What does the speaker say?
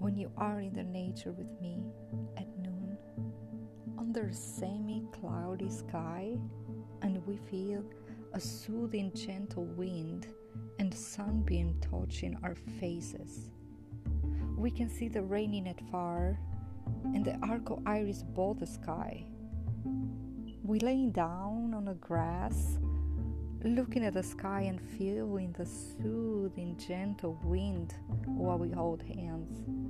When you are in the nature with me at noon under a semi cloudy sky, and we feel a soothing, gentle wind and sunbeam touching our faces. We can see the raining at far and the arco iris above the sky. We laying down on the grass, looking at the sky and feeling the soothing, gentle wind while we hold hands.